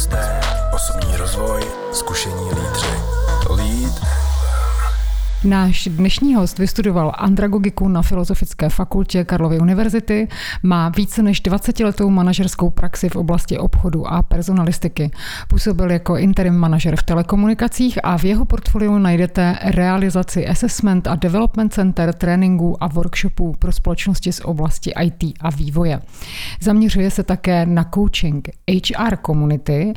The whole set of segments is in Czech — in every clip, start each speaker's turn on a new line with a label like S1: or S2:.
S1: hosté, osobní rozvoj, zkušení lídři. Lead
S2: Náš dnešní host vystudoval andragogiku na Filozofické fakultě Karlovy univerzity, má více než 20-letou manažerskou praxi v oblasti obchodu a personalistiky. Působil jako interim manažer v telekomunikacích a v jeho portfoliu najdete realizaci assessment a development center, tréninků a workshopů pro společnosti z oblasti IT a vývoje. Zaměřuje se také na coaching HR komunity,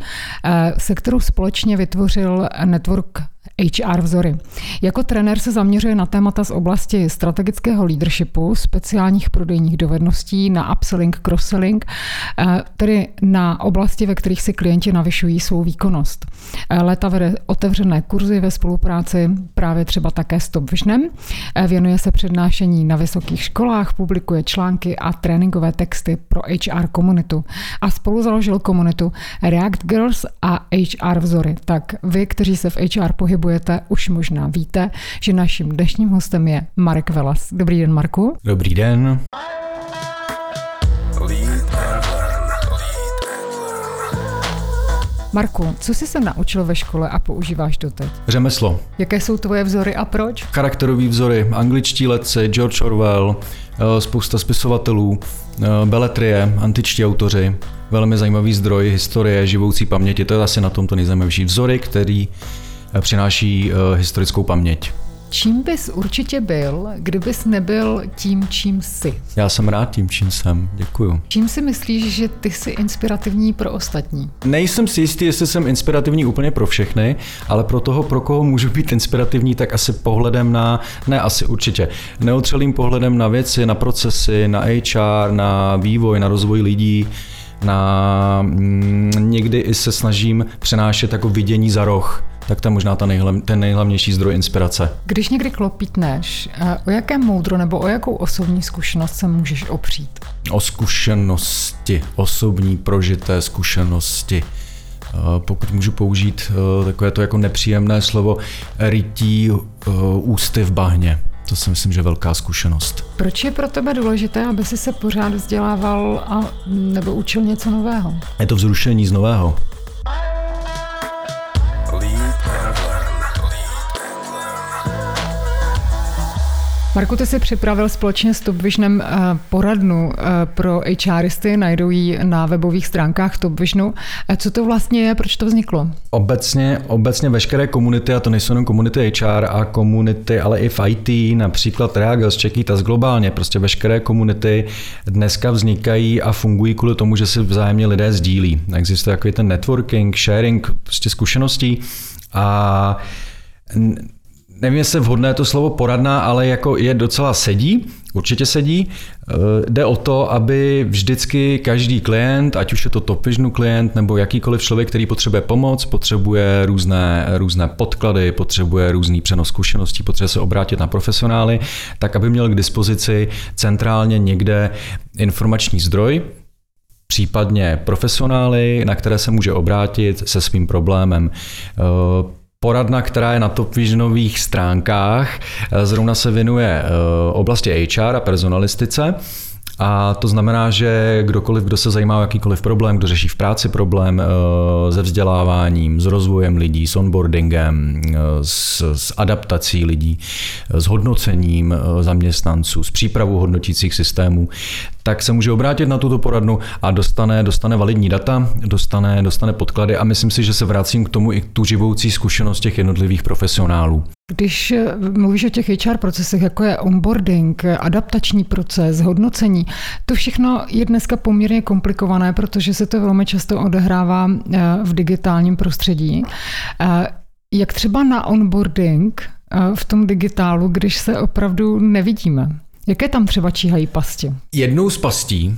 S2: eh, se kterou společně vytvořil network HR vzory. Jako trenér se zaměřuje na témata z oblasti strategického leadershipu, speciálních prodejních dovedností, na upselling, cross-selling, eh, tedy na oblasti, ve kterých si klienti navyšují svou výkonnost. Eh, Léta vede otevřené kurzy ve spolupráci právě třeba také s Top Visionem. Eh, věnuje se přednášení na vysokých školách, publikuje články a tréninkové texty pro HR komunitu a spolu založil komunitu React Girls a HR vzory. Tak vy, kteří se v HR pohybují, pohybujete, už možná víte, že naším dnešním hostem je Marek Velas. Dobrý den, Marku.
S3: Dobrý den.
S2: Marku, co jsi se naučil ve škole a používáš doteď?
S3: Řemeslo.
S2: Jaké jsou tvoje vzory a proč?
S3: Charakterový vzory, angličtí letci, George Orwell, eh, spousta spisovatelů, eh, beletrie, antičtí autoři, velmi zajímavý zdroj historie, živoucí paměti, to je asi na tomto nejzajímavější vzory, který přináší eh, historickou paměť.
S2: Čím bys určitě byl, kdybys nebyl tím, čím jsi?
S3: Já jsem rád tím, čím jsem. Děkuju.
S2: Čím si myslíš, že ty jsi inspirativní pro ostatní?
S3: Nejsem si jistý, jestli jsem inspirativní úplně pro všechny, ale pro toho, pro koho můžu být inspirativní, tak asi pohledem na, ne asi určitě, neotřelým pohledem na věci, na procesy, na HR, na vývoj, na rozvoj lidí, na mm, někdy i se snažím přenášet jako vidění za roh tak to je možná ta nejhlav, ten nejhlavnější zdroj inspirace.
S2: Když někdy klopítneš, eh, o jaké moudro nebo o jakou osobní zkušenost se můžeš opřít?
S3: O zkušenosti, osobní prožité zkušenosti. Eh, pokud můžu použít eh, takové to jako nepříjemné slovo, rytí ústy v bahně. To si myslím, že je velká zkušenost.
S2: Proč je pro tebe důležité, aby si se pořád vzdělával a nebo učil něco nového?
S3: Je to vzrušení z nového.
S2: Marku, ty jsi připravil společně s Topvisionem eh, poradnu eh, pro HRisty, najdou ji na webových stránkách Topvisionu. Eh, co to vlastně je, proč to vzniklo?
S3: Obecně, obecně veškeré komunity, a to nejsou jenom komunity HR a komunity, ale i v IT, například Reagos, Čekýtas globálně, prostě veškeré komunity dneska vznikají a fungují kvůli tomu, že si vzájemně lidé sdílí. Existuje takový ten networking, sharing prostě zkušeností a nevím, jestli vhodné to slovo poradná, ale jako je docela sedí, určitě sedí. Eh, jde o to, aby vždycky každý klient, ať už je to top klient nebo jakýkoliv člověk, který potřebuje pomoc, potřebuje různé, různé podklady, potřebuje různý přenos zkušeností, potřebuje se obrátit na profesionály, tak aby měl k dispozici centrálně někde informační zdroj, případně profesionály, na které se může obrátit se svým problémem. Poradna, která je na Top Visionových stránkách. Eh, zrovna se věnuje eh, oblasti HR a personalistice. A to znamená, že kdokoliv, kdo se zajímá o jakýkoliv problém, kdo řeší v práci problém eh, se vzděláváním, s rozvojem lidí, s onboardingem, s, s adaptací lidí, s hodnocením zaměstnanců, s přípravou hodnotících systémů, tak se může obrátit na tuto poradnu a dostane, dostane validní data, dostane, dostane podklady a myslím si, že se vracím k tomu i tu živoucí zkušenost těch jednotlivých profesionálů.
S2: Když eh, mluvíš o těch HR procesech, jako je onboarding, adaptační proces, hodnocení, to všechno je dneska poměrně komplikované, protože se to velmi často odehrává eh, v digitálním prostředí. Eh, jak třeba na onboarding v tom digitálu, když se opravdu nevidíme? Jaké tam třeba číhají pasti?
S3: Jednou z pastí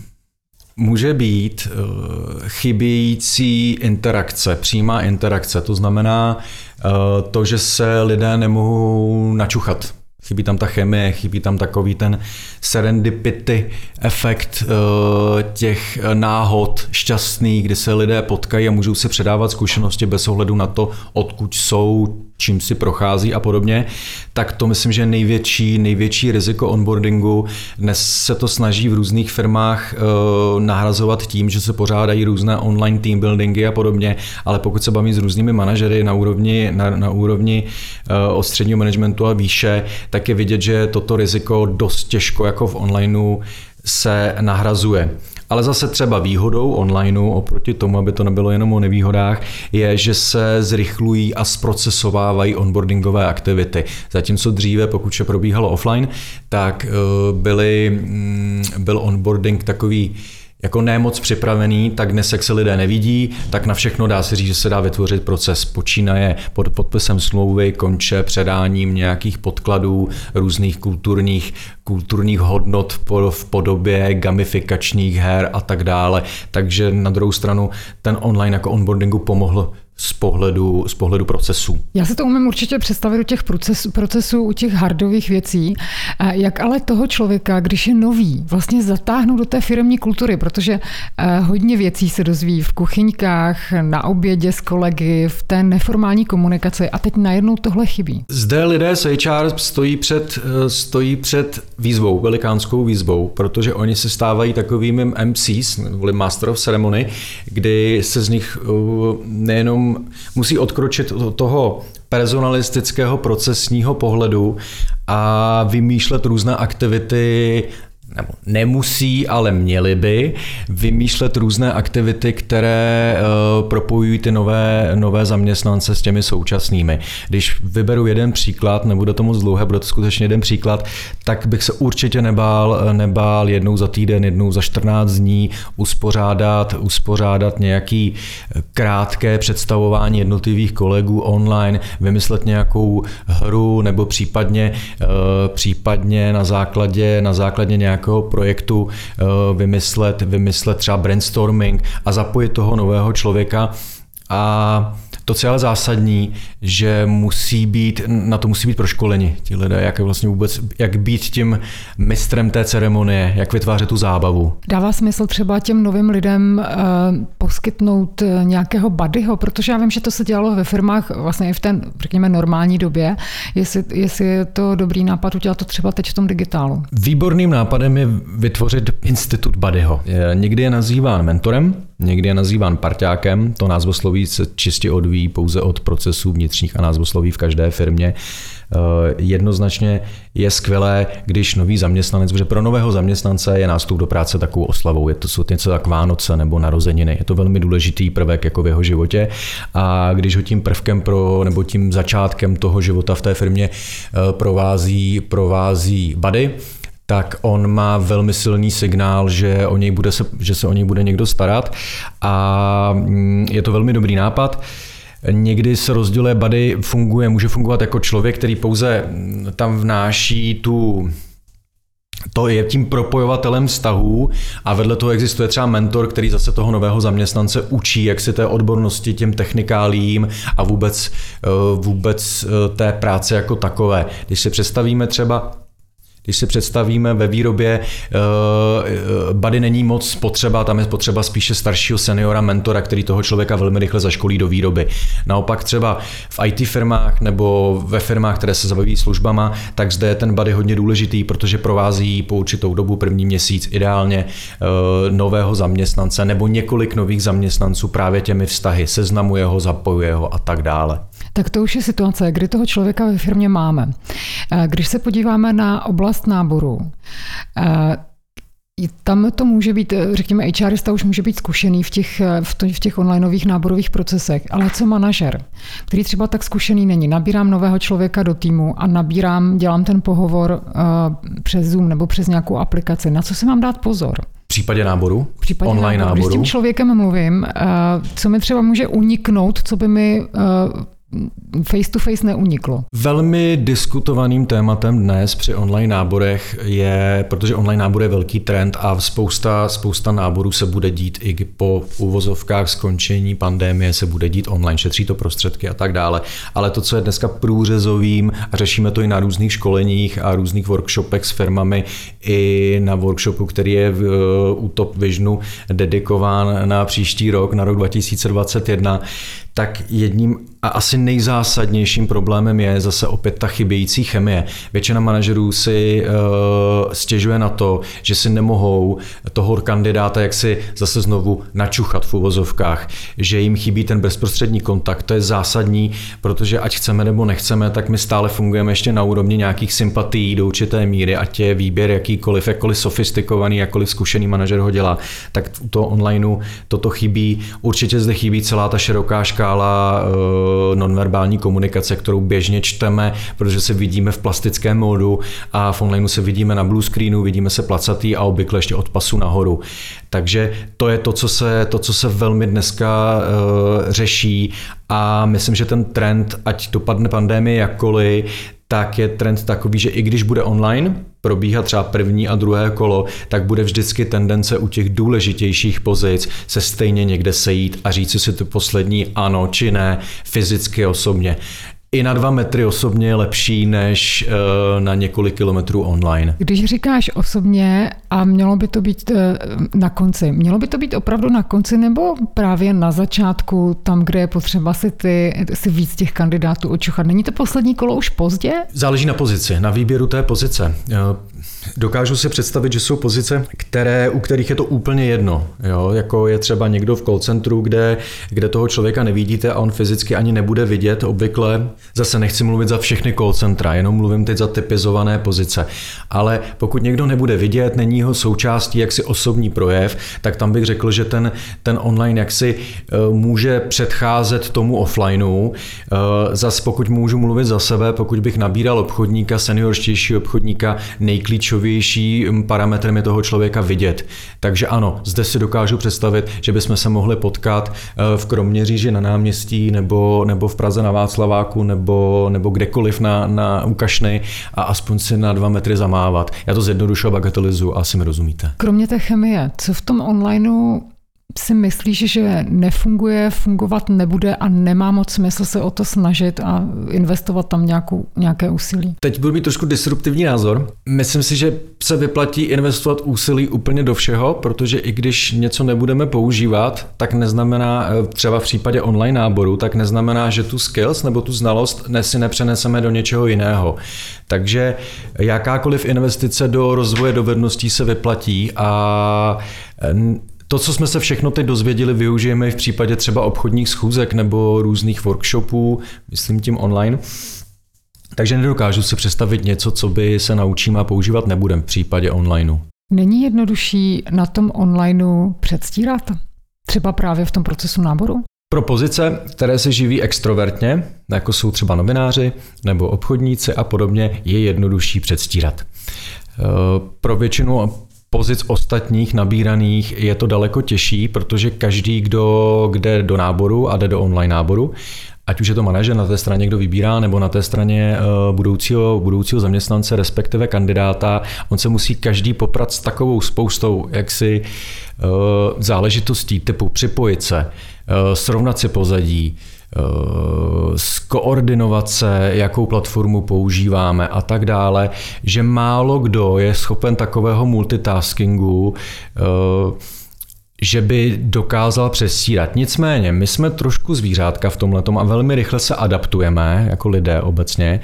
S3: může být uh, chybějící interakce, přímá interakce. To znamená uh, to, že se lidé nemohou načuchat. Chybí tam ta chemie, chybí tam takový ten serendipity efekt uh, těch náhod šťastných, kdy se lidé potkají a můžou si předávat zkušenosti bez ohledu na to, odkud jsou, čím si prochází a podobně, tak to myslím, že největší, největší riziko onboardingu. Dnes se to snaží v různých firmách uh, nahrazovat tím, že se pořádají různé online team buildingy a podobně, ale pokud se baví s různými manažery na úrovni, na, na úrovni uh, od středního managementu a výše, tak je vidět, že toto riziko dost těžko jako v onlineu se nahrazuje. Ale zase třeba výhodou onlineu oproti tomu, aby to nebylo jenom o nevýhodách, je, že se zrychlují a zprocesovávají onboardingové aktivity. Zatímco dříve, pokud se probíhalo offline, tak eh, byly, mm, byl onboarding takový jako nemoc připravený, tak dnes, jak se lidé nevidí, tak na všechno dá se říct, že se dá vytvořit proces. Počínaje pod podpisem smlouvy, konče předáním nějakých podkladů, různých kulturních, kulturních hodnot v podobě gamifikačních her a tak dále. Takže na druhou stranu ten online jako onboardingu pomohl z pohledu, z pohledu procesů.
S2: Já se to umím určitě představit u těch procesů, procesů, u těch hardových věcí, jak ale toho člověka, když je nový, vlastně zatáhnout do té firmní kultury, protože eh, hodně věcí se dozví v kuchyňkách, na obědě s kolegy, v té neformální komunikaci a teď najednou tohle chybí.
S3: Zde lidé z HR stojí před, eh, stojí před výzvou, velikánskou výzvou, protože oni se stávají takovými MCs, nebo Master of Ceremony, kdy se z nich eh, nejenom musí odkročit od toho personalistického procesního pohledu a vymýšlet různé aktivity nebo nemusí, ale měli by vymýšlet různé aktivity, které uh, propojují ty nové, nové zaměstnance s těmi současnými. Když vyberu jeden příklad, nebude to moc dlouhé, bude to skutečně jeden příklad, tak bych se určitě nebál, nebál jednou za týden, jednou za 14 dní uspořádat, uspořádat nějaký krátké představování jednotlivých kolegů online, vymyslet nějakou hru nebo případně, uh, případně na základě, na základě nějak nějakého projektu eh, vymyslet, vymyslet třeba brainstorming a zapojit toho nového člověka. A to, co je ale zásadní, že musí být, na to musí být proškoleni ti lidé, jak vlastně vůbec, jak být tím mistrem té ceremonie, jak vytvářet tu zábavu.
S2: Dává smysl třeba těm novým lidem uh, poskytnout eh, nějakého buddyho, protože já vím, že to se dělalo ve firmách vlastně i v té, řekněme, normální době, jestli, jestli je to dobrý nápad udělat to třeba teď v tom digitálu.
S3: Výborným nápadem je vytvořit institut buddyho. Někdy je nazýván mentorem, někdy je nazýván parťákem, to názvosloví se čistě odvíjí pouze od procesů vnitřních a názvosloví v každé firmě. Eh, jednoznačně je skvělé, když nový zaměstnanec, protože pro nového zaměstnance je nástup do práce takovou oslavou. Je to jsou něco tak Vánoce nebo narozeniny. Je to velmi důležitý prvek jako v jeho životě. A když ho tím prvkem pro, nebo tím začátkem toho života v té firmě eh, provází, provází bady, tak on má velmi silný signál, že, o něj bude se, že se o něj bude někdo starat a mm, je to velmi dobrý nápad. Někdy se rozděluje bady funguje, může fungovat jako člověk, který pouze mm, tam vnáší tu to je tím propojovatelem vztahů a vedle toho existuje třeba mentor, který zase toho nového zaměstnance učí, jak si té odbornosti, těm technikálím a vůbec, eh, vůbec eh, té práce jako takové. Když si představíme třeba když si představíme ve výrobě, uh, bady není moc potřeba, tam je potřeba spíše staršího seniora, mentora, který toho člověka velmi rychle zaškolí do výroby. Naopak třeba v IT firmách nebo ve firmách, které se zabaví službama, tak zde je ten bady hodně důležitý, protože provází po určitou dobu, první měsíc ideálně uh, nového zaměstnance nebo několik nových zaměstnanců právě těmi vztahy, seznamuje ho, zapojuje ho a tak dále.
S2: Tak to už je situace, kdy toho člověka ve firmě máme. Když se podíváme na oblast náboru, tam to může být, řekněme, HRista už může být zkušený v těch, v, to, v těch onlineových náborových procesech, ale co manažer, který třeba tak zkušený není. Nabírám nového člověka do týmu a nabírám, dělám ten pohovor uh, přes Zoom nebo přes nějakou aplikaci. Na co si mám dát pozor?
S3: V případě náboru?
S2: V případě online náboru. náboru. Když s tím člověkem mluvím, uh, co mi třeba může uniknout, co by mi uh, face to face neuniklo.
S3: Velmi diskutovaným tématem dnes při online náborech je, protože online nábor je velký trend a spousta, spousta náborů se bude dít i po uvozovkách skončení pandémie se bude dít online, šetří to prostředky a tak dále. Ale to, co je dneska průřezovým a řešíme to i na různých školeních a různých workshopech s firmami, i na workshopu, který je v, u Top Visionu dedikován na příští rok, na rok 2021, tak jedním A asi nejzásadnějším problémem je zase opět ta chybějící chemie. Většina manažerů si uh, stěžuje na to, že si nemohou toho kandidáta jak si zase znovu načuchat v uvozovkách, že jim chybí ten bezprostřední kontakt. To je zásadní, protože ať chceme nebo nechceme, tak my stále fungujeme ještě na úrovni nějakých sympatií do určité míry, ať je výběr jakýkoliv, jakkoliv sofistikovaný, jakkoliv zkušený manažer ho dělá, tak toho onlineu toto chybí. Určitě zde chybí celá ta široká škála uh, nonverbální komunikace, kterou běžně čteme, protože se vidíme v plastickém módu a v onlineu se vidíme na blue screenu, vidíme se placatý a obvykle ještě od pasu nahoru. Takže to je to, co se, to, co se velmi dneska uh, řeší a myslím, že ten trend, ať dopadne pandemie jakkoliv, tak je trend takový, že i když bude online probíhat třeba první a druhé kolo, tak bude vždycky tendence u těch důležitějších pozic se stejně někde sejít a říci si to poslední ano či ne, fyzicky osobně i na dva metry osobně je lepší než eh, na několik kilometrů online.
S2: Když říkáš osobně a mělo by to být eh, na konci, mělo by to být opravdu na konci nebo právě na začátku, tam, kde je potřeba si, ty, si víc těch kandidátů očuchat? Není to poslední kolo už pozdě?
S3: Záleží na pozici, na výběru té pozice. Dokážu si představit, že jsou pozice, které, u kterých je to úplně jedno. Jo? Jako je třeba někdo v call centru, kde, kde toho člověka nevidíte a on fyzicky ani nebude vidět obvykle. Zase nechci mluvit za všechny call centra, jenom mluvím teď za typizované pozice. Ale pokud někdo nebude vidět, není jeho součástí jaksi osobní projev, tak tam bych řekl, že ten, ten online jaksi eh, může předcházet tomu offlineu. Eh, zase pokud můžu mluvit za sebe, pokud bych nabíral obchodníka, seniorštější obchodníka, nejklíčovějším parametrem je toho člověka vidět. Takže ano, zde si dokážu představit, že bychom se mohli potkat eh, v Kroměříži na náměstí nebo, nebo v Praze na Václaváku nebo, nebo kdekoliv na, na Ukašny a aspoň si na dva metry zamávat. Já to zjednodušu a bagatelizu a asi mi rozumíte.
S2: Kromě té chemie, co v tom onlineu si myslíš, že nefunguje, fungovat nebude a nemá moc smysl se o to snažit a investovat tam nějakou, nějaké úsilí?
S3: Teď budu mít trošku disruptivní názor. Myslím si, že se vyplatí investovat úsilí úplně do všeho, protože i když něco nebudeme používat, tak neznamená, eh, třeba v případě online náboru, tak neznamená, že tu skills nebo tu znalost si nepřeneseme do něčeho jiného. Takže jakákoliv investice do rozvoje dovedností se vyplatí a to, co jsme se všechno teď dozvěděli, využijeme i v případě třeba obchodních schůzek nebo různých workshopů, myslím tím online. Takže nedokážu si představit něco, co by se naučíme a používat nebudem v případě onlineu.
S2: Není jednodušší na tom onlineu předstírat? Třeba právě v tom procesu náboru?
S3: Pro pozice, které se živí extrovertně, jako jsou třeba novináři nebo obchodníci a podobně, je jednodušší předstírat. Eh, pro většinu pozic ostatních nabíraných je to daleko těžší, protože každý, kdo jde do náboru a jde do online náboru, ať už je to manažer na té straně, kdo vybírá, nebo na té straně eh, budoucího, budoucího zaměstnance, respektive kandidáta, on se musí každý poprat s takovou spoustou jaksi eh, záležitostí typu připojit se, eh, srovnat si pozadí, skoordinovat se, jakou platformu používáme a tak dále, že málo kdo je schopen takového multitaskingu, že by dokázal přestírat. Nicméně, my jsme trošku zvířátka v tomhle a velmi rychle se adaptujeme, jako lidé obecně,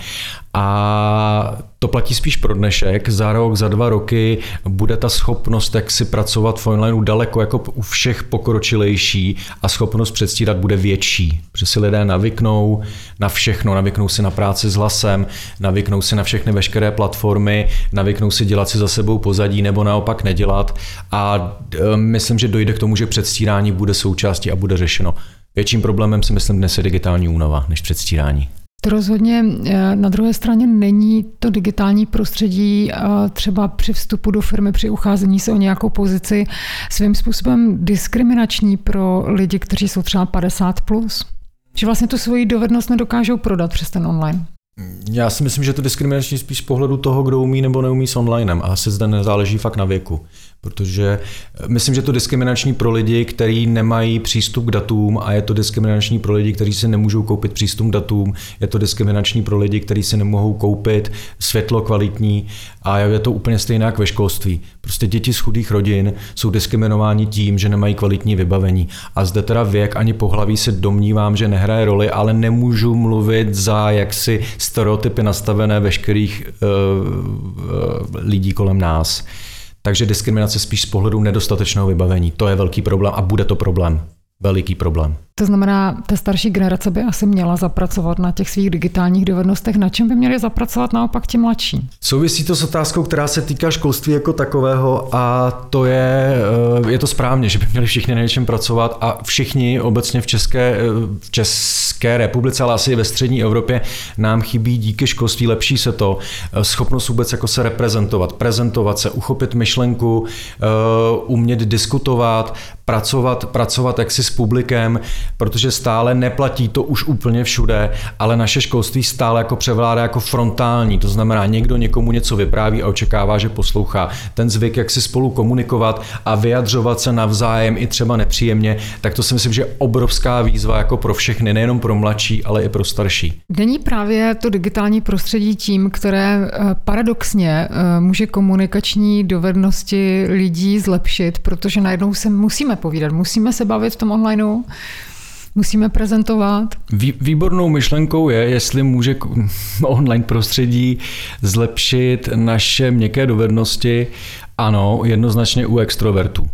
S3: a to platí spíš pro dnešek. Za rok, za dva roky bude ta schopnost, jak si pracovat v onlineu daleko jako u všech pokročilejší a schopnost předstírat bude větší. Protože si lidé navyknou na všechno, navyknou si na práci s hlasem, navyknou si na všechny veškeré platformy, navyknou si dělat si za sebou pozadí nebo naopak nedělat a e, myslím, že dojde k tomu, že předstírání bude součástí a bude řešeno. Větším problémem si myslím dnes je digitální únava než předstírání.
S2: To rozhodně eh, na druhé straně není to digitální prostředí eh, třeba při vstupu do firmy, při ucházení se o nějakou pozici svým způsobem diskriminační pro lidi, kteří jsou třeba 50+. Plus. Že vlastně tu svoji dovednost nedokážou prodat přes ten online.
S3: Já si myslím, že to diskriminační spíš z pohledu toho, kdo umí nebo neumí s onlinem. A asi zde nezáleží fakt na věku. Protože eh, myslím, že to diskriminační pro lidi, kteří nemají přístup k datům a je to diskriminační pro lidi, kteří si nemůžou koupit přístup k datům, je to diskriminační pro lidi, kteří si nemohou koupit světlo kvalitní a je to úplně stejné jak ve školství. Prostě děti z chudých rodin jsou diskriminováni tím, že nemají kvalitní vybavení. A zde teda věk ani pohlaví se domnívám, že nehraje roli, ale nemůžu mluvit za jaksi stereotypy nastavené veškerých uh, uh, lidí kolem nás. Takže diskriminace spíš z pohledu nedostatečného vybavení. To je velký problém a bude to problém. Veliký problém.
S2: To znamená, ta starší generace by asi měla zapracovat na těch svých digitálních dovednostech. Na čem by měli zapracovat naopak ti mladší?
S3: Souvisí to s otázkou, která se týká školství jako takového a to je, eh, je to správně, že by měli všichni na něčem pracovat a všichni obecně v České, eh, v České republice, ale asi i ve střední Evropě nám chybí díky školství lepší se to, eh, schopnost vůbec jako se reprezentovat, prezentovat se, uchopit myšlenku, umět diskutovat, pracovat, pracovat jaksi s publikem, protože stále neplatí to už úplně všude, ale naše školství stále jako převládá jako frontální, to znamená někdo někomu něco vypráví a očekává, že poslouchá. Ten zvyk, jak si spolu komunikovat a vyjadřovat se navzájem i třeba nepříjemně, tak to si myslím, že je obrovská výzva jako pro všechny, nejenom pro mladší, ale i pro starší.
S2: Není právě to digitální prostředí tím, které eh, paradoxně eh, může komunikační dovednosti lidí zlepšit, protože najednou se musíme povídat, musíme se bavit v tom onlineu, musíme prezentovat.
S3: Výbornou myšlenkou je, jestli může online prostředí zlepšit naše měkké dovednosti. Ano, jednoznačně u extrovertů.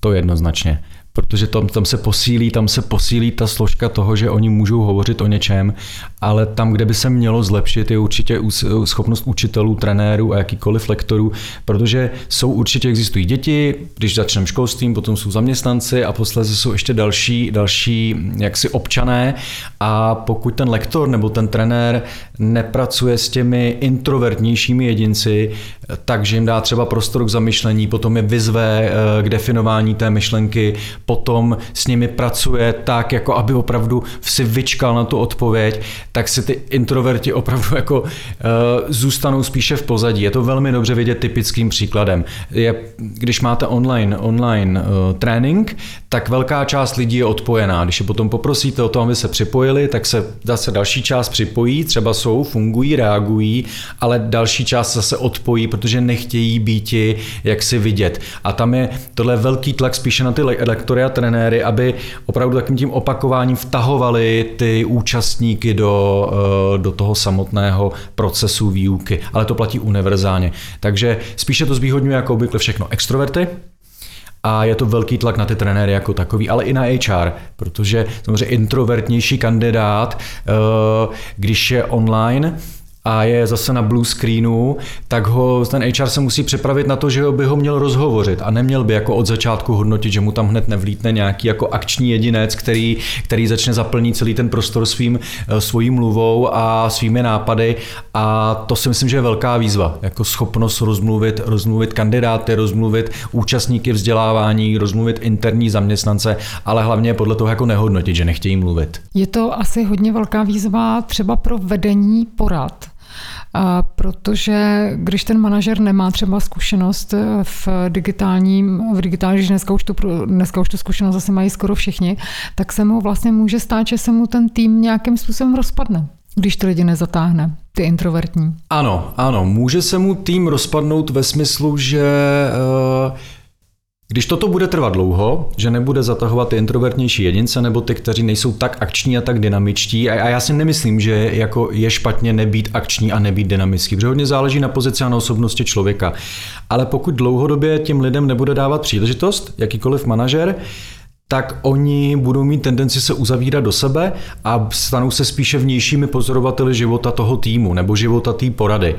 S3: To jednoznačně protože tam, tam se posílí, tam se posílí ta složka toho, že oni můžou hovořit o něčem, ale tam, kde by se mělo zlepšit, je určitě schopnost učitelů, trenérů a jakýkoliv lektorů, protože jsou určitě existují děti, když začneme školstvím, potom jsou zaměstnanci a posledně jsou ještě další, další jaksi občané. A pokud ten lektor nebo ten trenér nepracuje s těmi introvertnějšími jedinci, takže jim dá třeba prostor k zamyšlení, potom je vyzve eh, k definování té myšlenky, potom s nimi pracuje tak, jako aby opravdu si vyčkal na tu odpověď, tak si ty introverti opravdu jako uh, zůstanou spíše v pozadí. Je to velmi dobře vidět typickým příkladem. Je, když máte online, online uh, trénink, tak velká část lidí je odpojená. Když je potom poprosíte o to, aby se připojili, tak se zase další část připojí, třeba jsou, fungují, reagují, ale další část zase odpojí, protože nechtějí být jak si vidět. A tam je tohle velký tlak spíše na ty lektory a trenéry, aby opravdu takým tím opakováním vtahovali ty účastníky do, eh, do toho samotného procesu výuky. Ale to platí univerzálně. Takže spíše to zvýhodňuje jako obvykle všechno extroverty, a je to velký tlak na ty trenéry jako takový, ale i na HR, protože samozřejmě introvertnější kandidát, eh, když je online, a je zase na blue screenu, tak ho ten HR se musí připravit na to, že by ho měl rozhovořit a neměl by jako od začátku hodnotit, že mu tam hned nevlítne nějaký jako akční jedinec, který, který začne zaplnit celý ten prostor svým, eh, svojí mluvou a svými nápady a to si myslím, že je velká výzva, jako schopnost rozmluvit, rozmluvit kandidáty, rozmluvit účastníky vzdělávání, rozmluvit interní zaměstnance, ale hlavně podle toho jako nehodnotit, že nechtějí mluvit.
S2: Je to asi hodně velká výzva třeba pro vedení porad. A protože když ten manažer nemá třeba zkušenost v digitálním, v digitálním, že dneska už, tu, dneska už tu zkušenost zase mají skoro všichni, tak se mu vlastně může stát, že se mu ten tým nějakým způsobem rozpadne když ty lidi nezatáhne, ty introvertní.
S3: Ano, ano, může se mu tým rozpadnout ve smyslu, že uh, když toto bude trvat dlouho, že nebude zatahovat ty introvertnější jedince nebo ty, kteří nejsou tak akční a tak dynamičtí, a já si nemyslím, že jako je špatně nebýt akční a nebýt dynamický, protože hodně záleží na pozici a na osobnosti člověka. Ale pokud dlouhodobě těm lidem nebude dávat příležitost, jakýkoliv manažer, tak oni budou mít tendenci se uzavírat do sebe a stanou se spíše vnějšími pozorovateli života toho týmu nebo života té porady.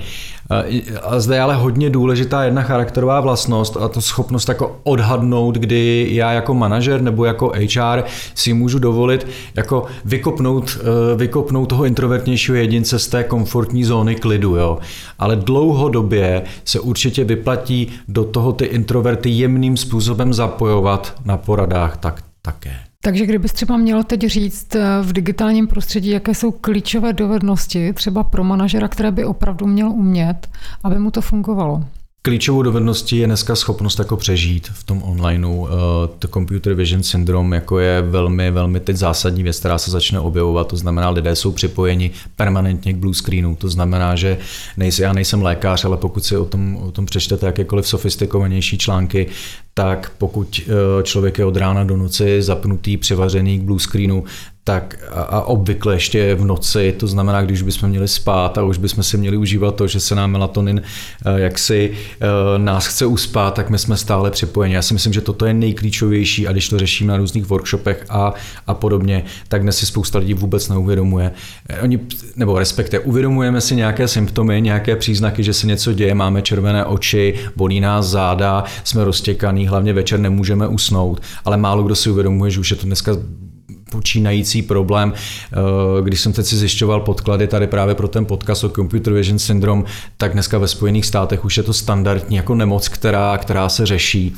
S3: A zde je ale hodně důležitá jedna charakterová vlastnost a to schopnost jako odhadnout, kdy já jako manažer nebo jako HR si můžu dovolit jako vykopnout, eh, vykopnout toho introvertnějšího jedince z té komfortní zóny klidu. Jo. Ale dlouhodobě se určitě vyplatí do toho ty introverty jemným způsobem zapojovat na poradách tak také.
S2: Takže kdybys třeba měl teď říct eh, v digitálním prostředí, jaké jsou klíčové dovednosti třeba pro manažera, které by opravdu měl umět, aby mu to fungovalo?
S3: Klíčovou dovedností je dneska schopnost jako přežít v tom onlineu. Eh, to computer vision syndrom jako je velmi, velmi teď zásadní věc, která se začne objevovat. To znamená, lidé jsou připojeni permanentně k blue screenu. To znamená, že nejsem, já nejsem lékař, ale pokud si o tom, o tom přečtete jakékoliv sofistikovanější články, tak pokud eh, člověk je od rána do noci zapnutý, přivařený k blue screenu, tak a, a obvykle ještě v noci, to znamená, když bychom měli spát a už bychom si měli užívat to, že se nám melatonin eh, jak si eh, nás chce uspát, tak my jsme stále připojeni. Já si myslím, že toto je nejklíčovější a když to řešíme na různých workshopech a, a podobně, tak dnes si spousta lidí vůbec neuvědomuje. Eh, oni, nebo respektive uvědomujeme si nějaké symptomy, nějaké příznaky, že se něco děje, máme červené oči, bolí nás záda, jsme roztěkaný, hlavně večer nemůžeme usnout, ale málo kdo si uvědomuje, že už je to dneska počínající problém. Eh, když jsem teď si zjišťoval podklady tady právě pro ten podcast o Computer Vision Syndrome, tak dneska ve Spojených státech už je to standardní jako nemoc, která, která se řeší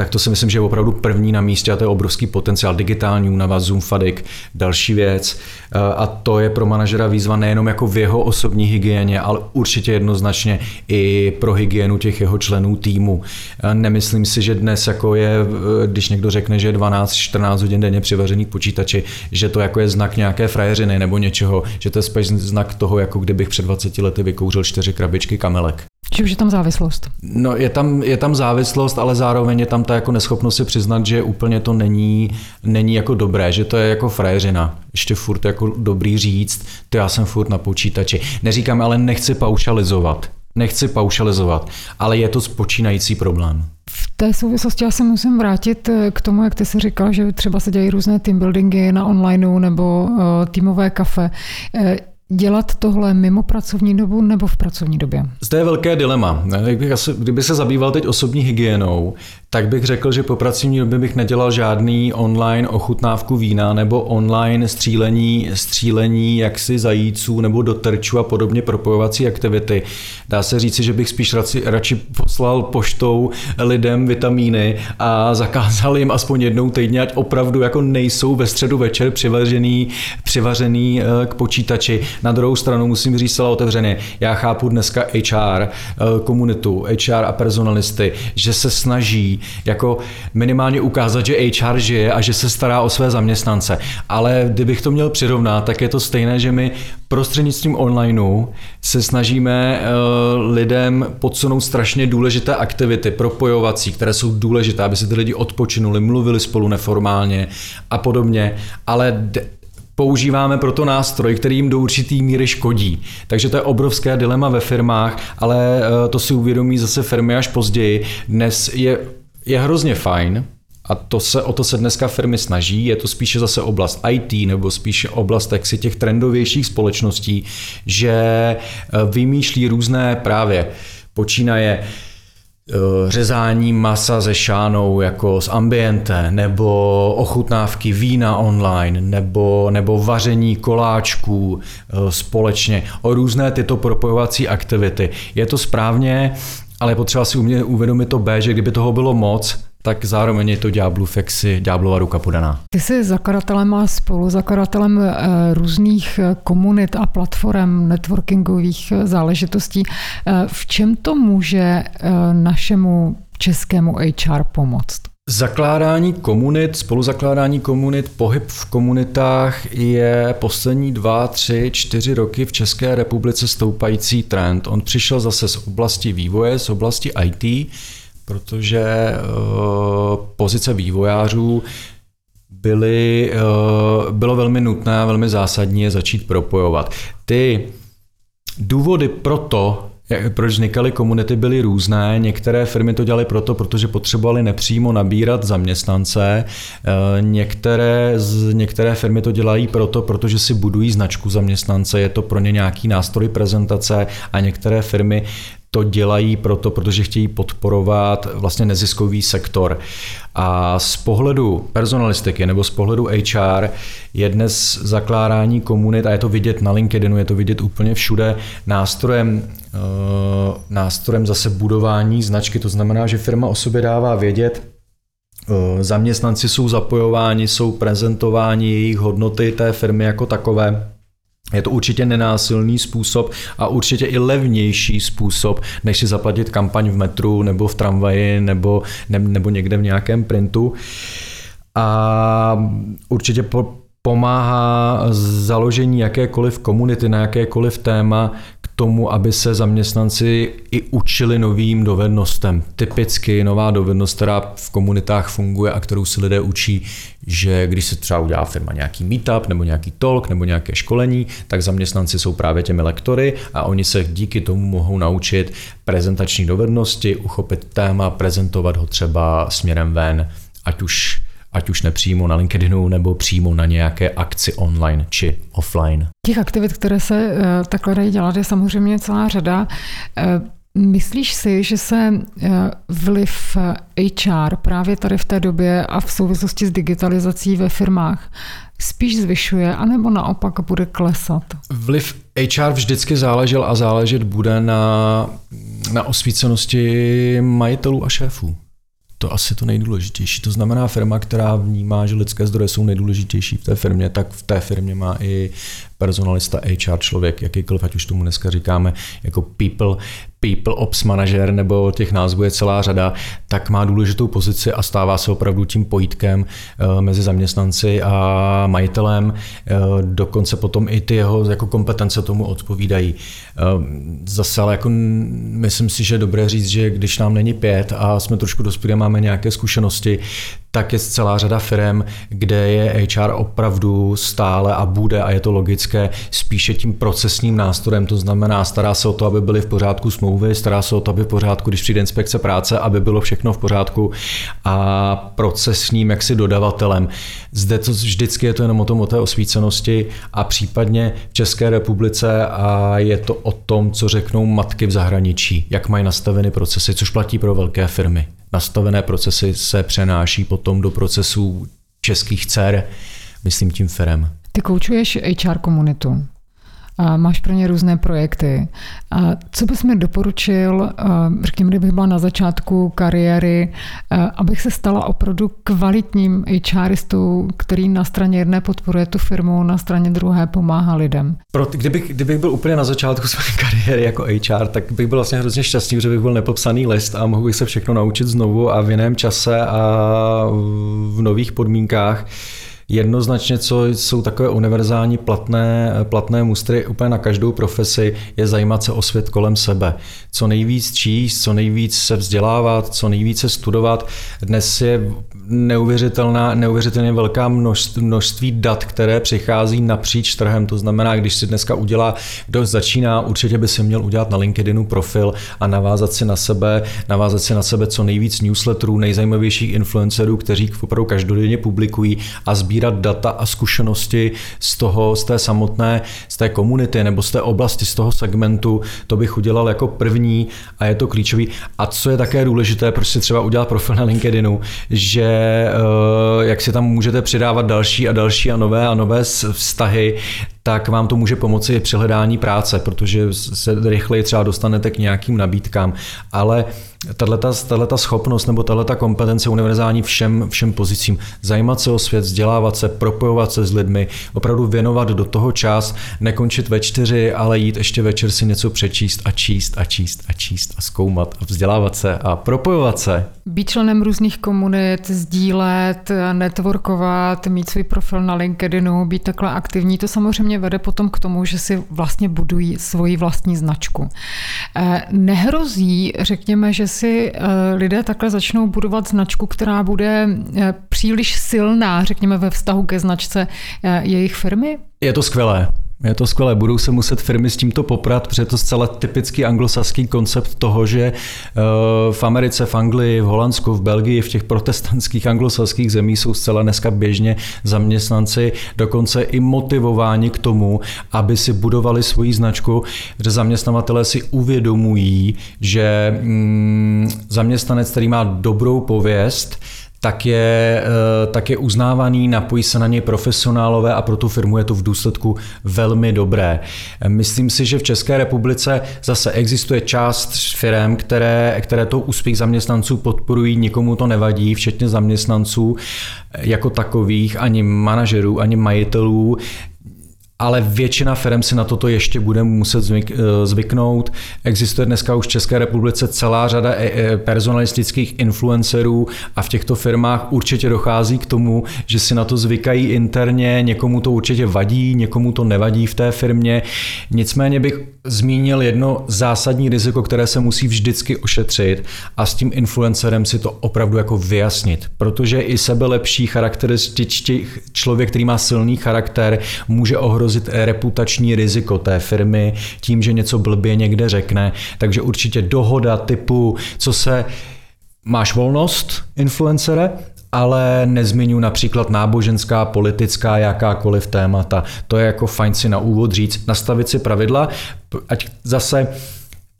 S3: tak to si myslím, že je opravdu první na místě a to je obrovský potenciál. Digitální únava, Zoom Fadik, další věc. Eh, a to je pro manažera výzva nejenom jako v jeho osobní hygieně, ale určitě jednoznačně i pro hygienu těch jeho členů týmu. Eh, nemyslím si, že dnes jako je, eh, když někdo řekne, že je 12-14 hodin denně přivařený počítači, že to jako je znak nějaké frajeřiny nebo něčeho, že to je spíš znak toho, jako kdybych před 20 lety vykouřil čtyři krabičky kamelek.
S2: Či už je tam závislost?
S3: No je tam, je tam závislost, ale zároveň je tam ta jako neschopnost si přiznat, že úplně to není, není jako dobré, že to je jako frajeřina. Ještě furt jako dobrý říct, to já jsem furt na počítači. Neříkám, ale nechci paušalizovat. Nechci paušalizovat, ale je to spočínající problém.
S2: V té souvislosti já se musím vrátit eh, k tomu, jak ty jsi říkal, že třeba se dějí různé team buildingy na onlineu nebo uh, týmové kafe. Dělat tohle mimo pracovní dobu nebo v pracovní době?
S3: Zde je velké dilema. Kdyby se zabýval teď osobní hygienou, tak bych řekl, že po pracovní době bych nedělal žádný online ochutnávku vína nebo online střílení, střílení jaksi zajíců nebo do terčů a podobně propojovací aktivity. Dá se říci, že bych spíš radši, radši poslal poštou lidem vitamíny a zakázal jim aspoň jednou týdně, ať opravdu jako nejsou ve středu večer přivařený, přivařený eh, k počítači. Na druhou stranu musím říct celá otevřeně, já chápu dneska HR, eh, komunitu, HR a personalisty, že se snaží jako minimálně ukázat, že HR žije a že se stará o své zaměstnance. Ale kdybych to měl přirovnat, tak je to stejné, že my prostřednictvím onlineu se snažíme uh, lidem podsunout strašně důležité aktivity, propojovací, které jsou důležité, aby si ty lidi odpočinuli, mluvili spolu neformálně a podobně, ale používáme proto nástroj, který jim do určitý míry škodí. Takže to je obrovské dilema ve firmách, ale eh, to si uvědomí zase firmy až později. Dnes je je hrozně fajn, a to se, o to se dneska firmy snaží, je to spíše zase oblast IT nebo spíše oblast si těch trendovějších společností, že eh, vymýšlí různé právě. Počínaje eh, řezání masa ze šánou jako z ambiente, nebo ochutnávky vína online, nebo, nebo vaření koláčků eh, společně, o různé tyto propojovací aktivity. Je to správně, ale je potřeba si umě, uvědomit to B, že kdyby toho bylo moc, tak zároveň je to ďáblu fexy, ďáblova ruka podaná.
S2: Ty jsi zakladatelem a spoluzakladatelem eh, různých eh, komunit a platform networkingových eh, záležitostí. V čem to může našemu českému HR pomoct?
S3: Zakládání komunit, spoluzakládání komunit, pohyb v komunitách je poslední dva, tři, čtyři roky v České republice stoupající trend. On přišel zase z oblasti vývoje, z oblasti IT, protože uh, pozice vývojářů byly, uh, bylo velmi nutné, velmi zásadní je začít propojovat. Ty důvody pro to, proč vznikaly komunity, byly různé. Některé firmy to dělaly proto, protože potřebovali nepřímo nabírat zaměstnance. Eh, některé, některé firmy to dělají proto, protože si budují značku zaměstnance, je to pro ně nějaký nástroj prezentace a některé firmy to dělají proto, protože chtějí podporovat vlastně neziskový sektor. A z pohledu personalistiky nebo z pohledu HR je dnes zakládání komunit, a je to vidět na LinkedInu, je to vidět úplně všude, nástrojem, uh, nástrojem zase budování značky. To znamená, že firma o sobě dává vědět, zaměstnanci jsou zapojováni, jsou prezentováni jejich hodnoty té firmy jako takové. Je to určitě nenásilný způsob a určitě i levnější způsob, než si zaplatit kampaň v metru nebo v tramvaji nebo, ne, nebo někde v nějakém printu. A určitě po, pomáhá založení jakékoliv komunity na jakékoliv téma tomu, aby se zaměstnanci i učili novým dovednostem. Typicky nová dovednost, která v komunitách funguje a kterou si lidé učí, že když se třeba udělá firma nějaký meetup nebo nějaký talk nebo nějaké školení, tak zaměstnanci jsou právě těmi lektory a oni se díky tomu mohou naučit prezentační dovednosti, uchopit téma, prezentovat ho třeba směrem ven, ať už ať už nepřímo na LinkedInu nebo přímo na nějaké akci online či offline.
S2: Těch aktivit, které se uh, takhle dají dělat, je samozřejmě celá řada. Uh, Myslíš si, že se vliv HR právě tady v té době a v souvislosti s digitalizací ve firmách spíš zvyšuje, anebo naopak bude klesat?
S3: Vliv HR vždycky záležel a záležet bude na, na osvícenosti majitelů a šéfů to asi to nejdůležitější. To znamená firma, která vnímá, že lidské zdroje jsou nejdůležitější v té firmě, tak v té firmě má i personalista HR člověk, jakýkoliv, ať už tomu dneska říkáme jako people, people ops manager nebo těch názvů je celá řada, tak má důležitou pozici a stává se opravdu tím pojítkem eh, mezi zaměstnanci a majitelem. Eh, dokonce potom i ty jeho jako kompetence tomu odpovídají. Eh, zase ale jako myslím si, že je dobré říct, že když nám není pět a jsme trošku dospělí máme nějaké zkušenosti, tak je celá řada firm, kde je HR opravdu stále a bude, a je to logické, spíše tím procesním nástrojem. To znamená, stará se o to, aby byly v pořádku smlouvy, stará se o to, aby v pořádku, když přijde inspekce práce, aby bylo všechno v pořádku a procesním jaksi dodavatelem. Zde to vždycky je to jenom o tom, o té osvícenosti a případně v České republice a je to o tom, co řeknou matky v zahraničí, jak mají nastaveny procesy, což platí pro velké firmy nastavené procesy se přenáší potom do procesů českých dcer, myslím tím firem.
S2: Ty koučuješ HR komunitu a máš pro ně různé projekty. A co bys mi doporučil, řekněme, kdybych byla na začátku kariéry, abych se stala opravdu kvalitním HRistou, který na straně jedné podporuje tu firmu, na straně druhé pomáhá lidem?
S3: Pro, kdybych, kdybych byl úplně na začátku své kariéry jako HR, tak bych byl vlastně hrozně šťastný, že bych byl nepopsaný list a mohl bych se všechno naučit znovu a v jiném čase a v nových podmínkách. Jednoznačně, co jsou takové univerzální platné, platné mustry úplně na každou profesi, je zajímat se o svět kolem sebe. Co nejvíc číst, co nejvíc se vzdělávat, co nejvíce studovat. Dnes je neuvěřitelná, neuvěřitelně velká množství, dat, které přichází napříč trhem. To znamená, když si dneska udělá, kdo začíná, určitě by si měl udělat na LinkedInu profil a navázat si na sebe, navázat si na sebe co nejvíc newsletterů, nejzajímavějších influencerů, kteří opravdu každodenně publikují a sbírat data a zkušenosti z toho, z té samotné, z té komunity nebo z té oblasti, z toho segmentu. To bych udělal jako první a je to klíčový. A co je také důležité, proč si třeba udělat profil na LinkedInu, že Eh, jak si tam můžete přidávat další a další a nové a nové vztahy, tak vám to může pomoci při hledání práce, protože se rychleji třeba dostanete k nějakým nabídkám. Ale tato schopnost nebo tato kompetence univerzální všem, všem pozicím, zajímat se o svět, vzdělávat se, propojovat se s lidmi, opravdu věnovat do toho čas, nekončit ve čtyři, ale jít ještě večer si něco přečíst a číst a číst a číst a zkoumat a vzdělávat se a propojovat se.
S2: Být členem různých komunit, sdílet, networkovat, mít svůj profil na LinkedInu, být takhle aktivní, to samozřejmě vede potom k tomu, že si vlastně budují svoji vlastní značku. Eh, nehrozí, řekněme, že si eh, lidé takhle začnou budovat značku, která bude eh, příliš silná, řekněme, ve vztahu ke značce jejich firmy?
S3: Je to skvělé. Je to skvělé, budou se muset firmy s tímto poprat, protože je to zcela typický anglosaský koncept toho, že eh, v Americe, v Anglii, v Holandsku, v Belgii, v těch protestantských anglosaských zemích jsou zcela dneska běžně zaměstnanci dokonce i motivováni k tomu, aby si budovali svoji značku, že zaměstnavatelé si uvědomují, že mm, zaměstnanec, který má dobrou pověst, tak je, eh, tak je uznávaný, napojí se na něj profesionálové a pro tu firmu je to v důsledku velmi dobré. Myslím si, že v České republice zase existuje část firm, které, které to úspěch zaměstnanců podporují, nikomu to nevadí, včetně zaměstnanců jako takových, ani manažerů, ani majitelů ale většina firm si na toto ještě bude muset eh, zvyknout. Existuje dneska už v České republice celá řada eh, eh, personalistických influencerů a v těchto firmách určitě dochází k tomu, že si na to zvykají interně, někomu to určitě vadí, někomu to nevadí v té firmě. Nicméně bych zmínil jedno zásadní riziko, které se musí vždycky ošetřit a s tím influencerem si to opravdu jako vyjasnit, protože i sebelepší charakterističtí člověk, který má silný charakter, může ohrozit reputační riziko té firmy tím, že něco blbě někde řekne. Takže určitě dohoda typu, co se máš volnost, influencere, ale nezmiňu například náboženská, politická, jakákoliv témata. To je jako fajn si na úvod říct, nastavit si pravidla, ať zase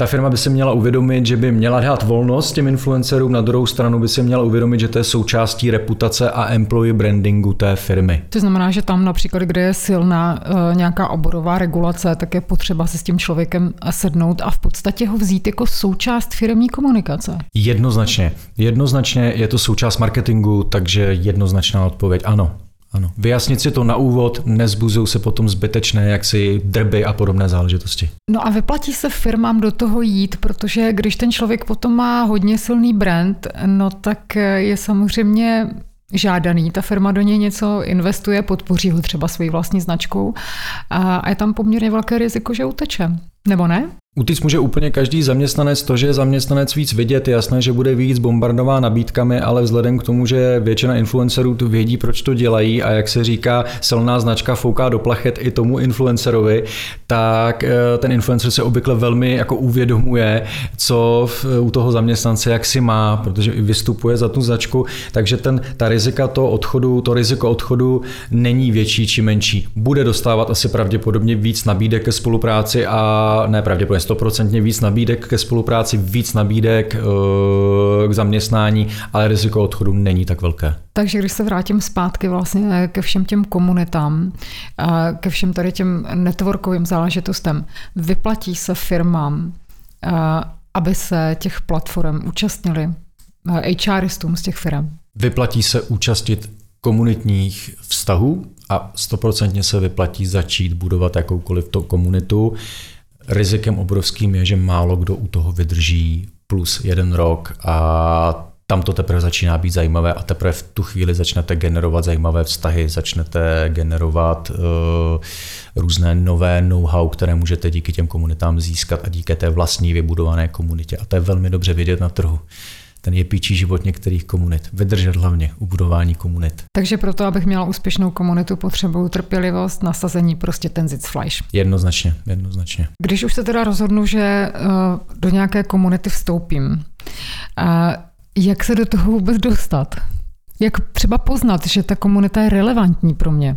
S3: ta firma by si měla uvědomit, že by měla dát volnost těm influencerům, na druhou stranu by si měla uvědomit, že to je součástí reputace a employee brandingu té firmy.
S2: To znamená, že tam například, kde je silná uh, nějaká oborová regulace, tak je potřeba se s tím člověkem sednout a v podstatě ho vzít jako součást firmní komunikace.
S3: Jednoznačně. Jednoznačně je to součást marketingu, takže jednoznačná odpověď ano. Ano. Vyjasnit si to na úvod, nezbuzují se potom zbytečné jaksi drby a podobné záležitosti.
S2: No a vyplatí se firmám do toho jít, protože když ten člověk potom má hodně silný brand, no tak je samozřejmě žádaný, ta firma do něj něco investuje, podpoří ho třeba svojí vlastní značkou a je tam poměrně velké riziko, že uteče. Nebo ne?
S3: Utíct může úplně každý zaměstnanec, to, že je zaměstnanec víc vidět, je jasné, že bude víc bombardová nabídkami, ale vzhledem k tomu, že většina influencerů tu vědí, proč to dělají a jak se říká, silná značka fouká do plachet i tomu influencerovi, tak eh, ten influencer se obvykle velmi jako uvědomuje, co u toho zaměstnance jak si má, protože vystupuje za tu značku, takže ten, ta rizika to odchodu, to riziko odchodu není větší či menší. Bude dostávat asi pravděpodobně víc nabídek ke spolupráci a ne pravděpodobně stoprocentně víc nabídek ke spolupráci, víc nabídek eh, k zaměstnání, ale riziko odchodu není tak velké.
S2: Takže když se vrátím zpátky vlastně ke všem těm komunitám, ke všem tady těm networkovým záležitostem, vyplatí se firmám, aby se těch platform účastnili, HRistům z těch firm?
S3: Vyplatí se účastit komunitních vztahů a stoprocentně se vyplatí začít budovat jakoukoliv to komunitu. Rizikem obrovským je, že málo kdo u toho vydrží plus jeden rok a tam to teprve začíná být zajímavé a teprve v tu chvíli začnete generovat zajímavé vztahy, začnete generovat uh, různé nové know-how, které můžete díky těm komunitám získat a díky té vlastní vybudované komunitě. A to je velmi dobře vidět na trhu ten je píčí život některých komunit. Vydržet hlavně u budování komunit.
S2: Takže proto, abych měla úspěšnou komunitu, potřebuju trpělivost, nasazení prostě ten Fleisch.
S3: Jednoznačně, jednoznačně.
S2: Když už se teda rozhodnu, že eh, do nějaké komunity vstoupím, jak se do toho vůbec dostat? Jak třeba poznat, že ta komunita je relevantní pro mě?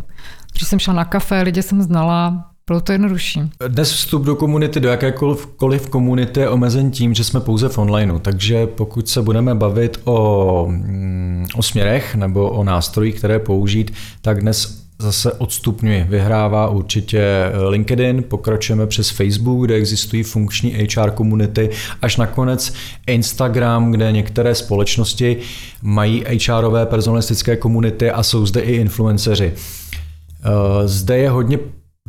S2: Když jsem šla na kafe, lidi jsem znala, bylo to jednodušší.
S3: Dnes vstup do komunity, do jakékoliv komunity je omezen tím, že jsme pouze v onlineu, takže pokud se budeme bavit o, mm, o směrech nebo o nástrojích, které použít, tak dnes zase odstupňuje. Vyhrává určitě LinkedIn, pokračujeme přes Facebook, kde existují funkční HR komunity, až nakonec Instagram, kde některé společnosti mají HRové personalistické komunity a jsou zde i influenceři. Eh, zde je hodně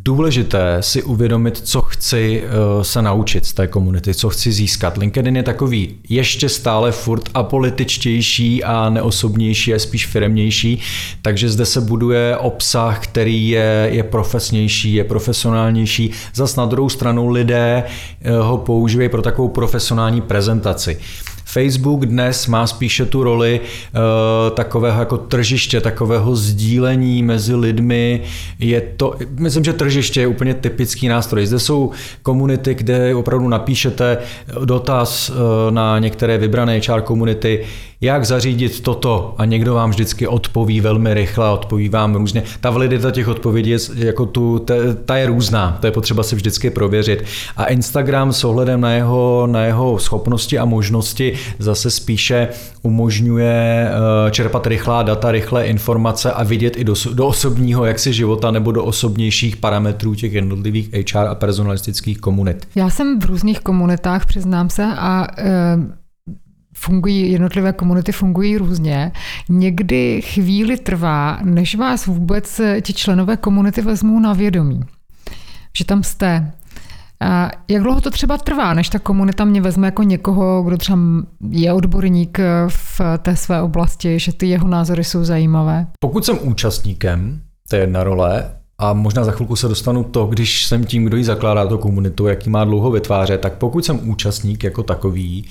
S3: důležité si uvědomit, co chci uh, se naučit z té komunity, co chci získat. LinkedIn je takový ještě stále furt apolitičtější a neosobnější a spíš firmnější, takže zde se buduje obsah, který je, je profesnější, je profesionálnější. Zas na druhou stranu lidé uh, ho používají pro takovou profesionální prezentaci. Facebook dnes má spíše tu roli uh, takového jako tržiště, takového sdílení mezi lidmi. Je to, myslím, že tržiště je úplně typický nástroj. Zde jsou komunity, kde opravdu napíšete dotaz uh, na některé vybrané HR komunity, jak zařídit toto a někdo vám vždycky odpoví velmi rychle, odpoví vám různě. Ta validita těch odpovědí je, jako tu, ta, ta je různá, to je potřeba si vždycky prověřit. A Instagram s ohledem na jeho, na jeho schopnosti a možnosti zase spíše umožňuje eh, čerpat rychlá data, rychlé informace a vidět i do, do osobního jaksi života nebo do osobnějších parametrů těch jednotlivých HR a personalistických komunit.
S2: Já jsem v různých komunitách, přiznám se, a e, fungují, jednotlivé komunity fungují různě. Někdy chvíli trvá, než vás vůbec ti členové komunity vezmou na vědomí, že tam jste. A jak dlouho to třeba trvá, než ta komunita mě vezme jako někoho, kdo třeba je odborník v té své oblasti, že ty jeho názory jsou zajímavé?
S3: Pokud jsem účastníkem, to je jedna role, a možná za chvilku se dostanu to, když jsem tím, kdo ji zakládá tu komunitu, jaký má dlouho vytvářet, tak pokud jsem účastník jako takový,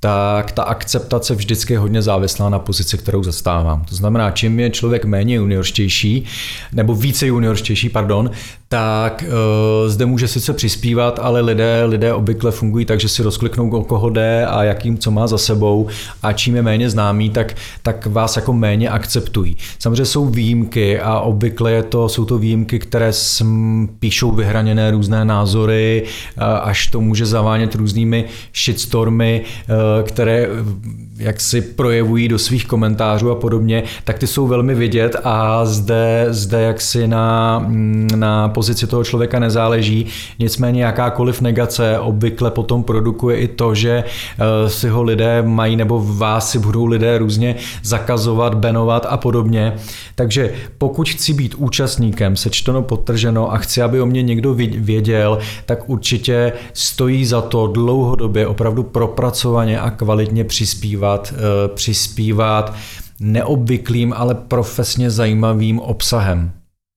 S3: tak ta akceptace vždycky je hodně závislá na pozici, kterou zastávám. To znamená, čím je člověk méně juniorštější, nebo více juniorštější, pardon, tak uh, zde může sice přispívat, ale lidé, lidé obvykle fungují tak, že si rozkliknou, o koho jde a jakým, co má za sebou a čím je méně známý, tak, tak vás jako méně akceptují. Samozřejmě jsou výjimky a obvykle je to, jsou to výjimky, které sm, píšou vyhraněné různé názory, uh, až to může zavánět různými shitstormy, uh, které jak si projevují do svých komentářů a podobně, tak ty jsou velmi vidět a zde, zde jaksi na, na pozici toho člověka nezáleží. Nicméně jakákoliv negace obvykle potom produkuje i to, že eh, si ho lidé mají nebo vás si budou lidé různě zakazovat, benovat a podobně. Takže pokud chci být účastníkem, sečteno, potrženo a chci, aby o mě někdo věděl, tak určitě stojí za to dlouhodobě opravdu propracovaně a kvalitně přispívat, eh, přispívat neobvyklým, ale profesně zajímavým obsahem.